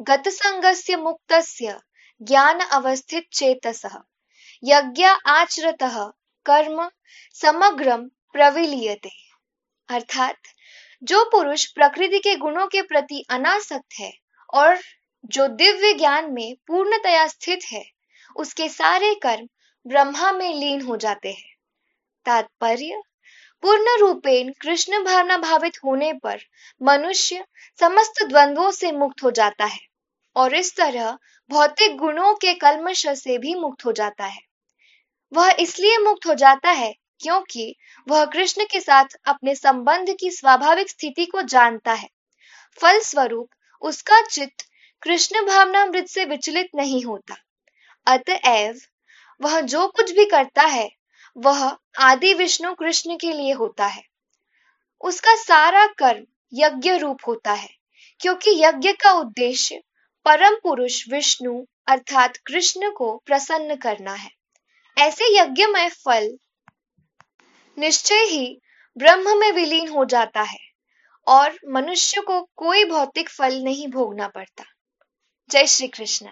गतसंगस्य मुक्तस्य ज्ञान अवस्थित चेतसः। यज्ञ आचरतः कर्म समग्रम प्रविलियते। अर्थात, जो पुरुष प्रकृति के गुणों के प्रति अनासक्त है और जो दिव्य ज्ञान में पूर्णतया स्थित है, उसके सारे कर्म ब्रह्मा में लीन हो जाते हैं। तात्पर्य पूर्ण रूपेण कृष्ण भावना भावित होने पर मनुष्य समस्त द्वंद्वों से मुक्त हो जाता है और इस तरह भौतिक गुणों के कलमश से भी मुक्त हो जाता है। वह इसलिए मुक्त हो जाता है क्योंकि वह कृष्ण के साथ अपने संबंध की स्वाभाविक स्थिति को जानता है। फलस्वरूप उसका चित्त कृष्ण भावनामृत से विचलित नहीं होता। अतएव वह जो कुछ भी करता है वह आदि विष्णु कृष्ण के लिए होता है। उसका सारा कर्म यज्ञ रूप होता है, क्योंकि यज्ञ का उद्देश्य परम पुरुष विष्णु अर्थात कृष्ण को प्रसन्न करना है। ऐसे यज्ञमय फल निश्चय ही ब्रह्म में विलीन हो जाता है और मनुष्य को कोई भौतिक फल नहीं भोगना पड़ता। जय श्री कृष्ण।